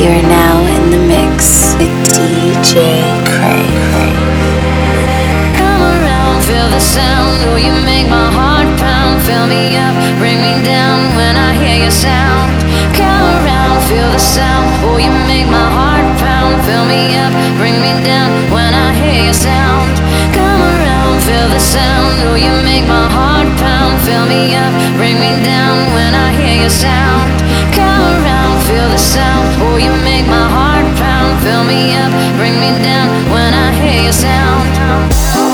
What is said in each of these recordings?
You are now in the mix with DJ Craig. Come around, feel the sound. Oh, you make my heart pound. Fill me up, bring me down when I hear your sound. Come around, feel the sound. Oh, you make my heart pound. Fill me up, bring me down when I hear your sound. Come around, feel the sound. Oh, you make my heart pound. Fill me up, bring me down when I hear your sound. Come around sound. Oh, you make my heart pound. Fill me up, bring me down when I hear your sound.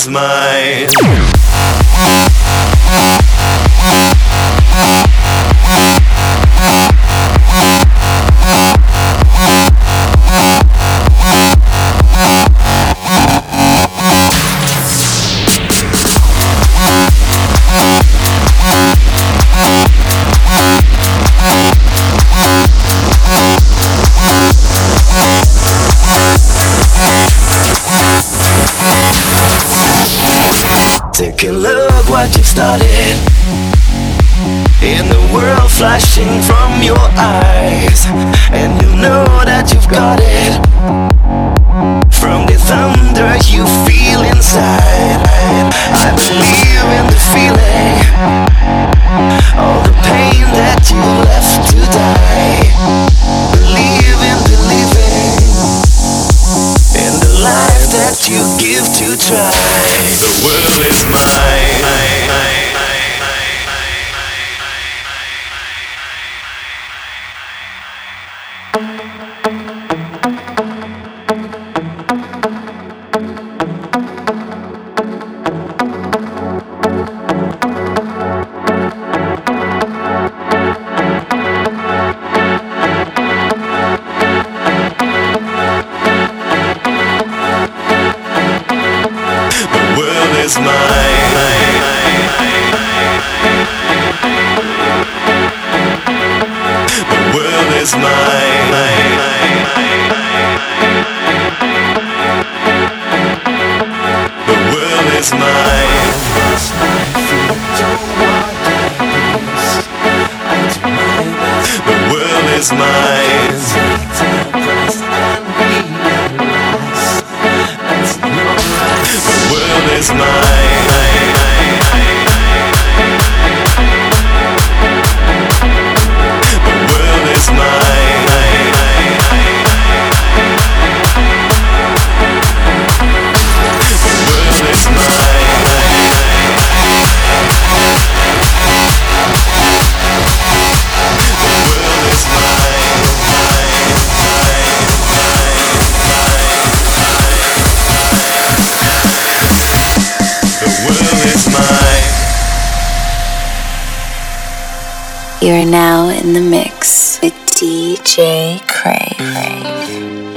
is mine. From. The world is mine. You're now in the mix with DJ Cray. Cray.